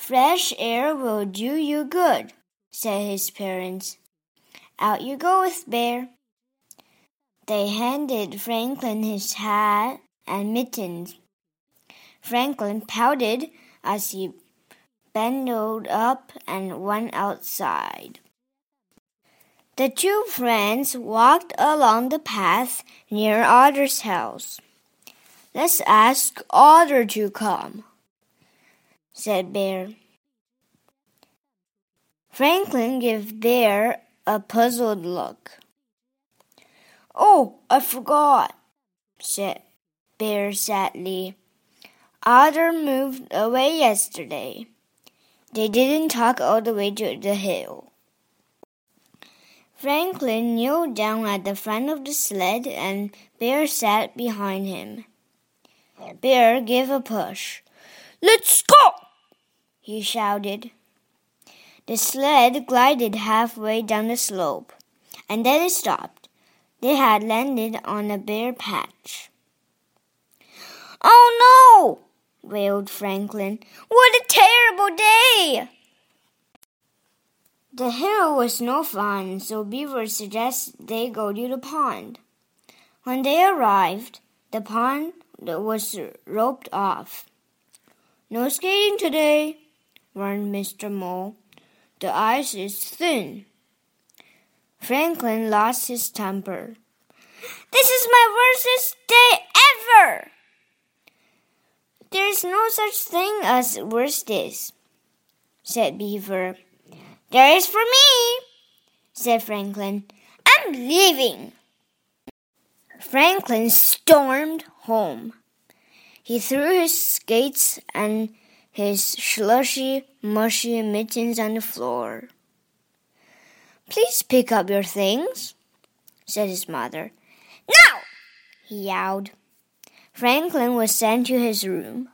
Fresh air will do you good, said his parents. Out you go with Bear. They handed Franklin his hat and mittens. Franklin pouted as he bundled up and went outside. The two friends walked along the path near Otter's house. Let's ask Otter to come, said Bear. Franklin gave Bear a puzzled look. Oh, I forgot, said Bear sadly. Otter moved away yesterday. They didn't talk all the way to the hill. Franklin kneeled down at the front of the sled and Bear sat behind him. Bear gave a push. Let's go! He shouted. The sled glided halfway down the slope, and then it stopped. They had landed on a bare patch. Oh no! wailed Franklin. What a terrible day! The hill was no fun, so Beaver suggested they go to the pond. When they arrived, the pond was roped off. No skating today, warned Mr. Mole. The ice is thin. Franklin lost his temper. This is my worstest day ever! There is no such thing as worst days, said Beaver. There is for me, said Franklin. I'm leaving. Franklin stormed home. He threw his skates and his slushy, mushy mittens on the floor. Please pick up your things, said his mother. Now! he yelled. Franklin was sent to his room.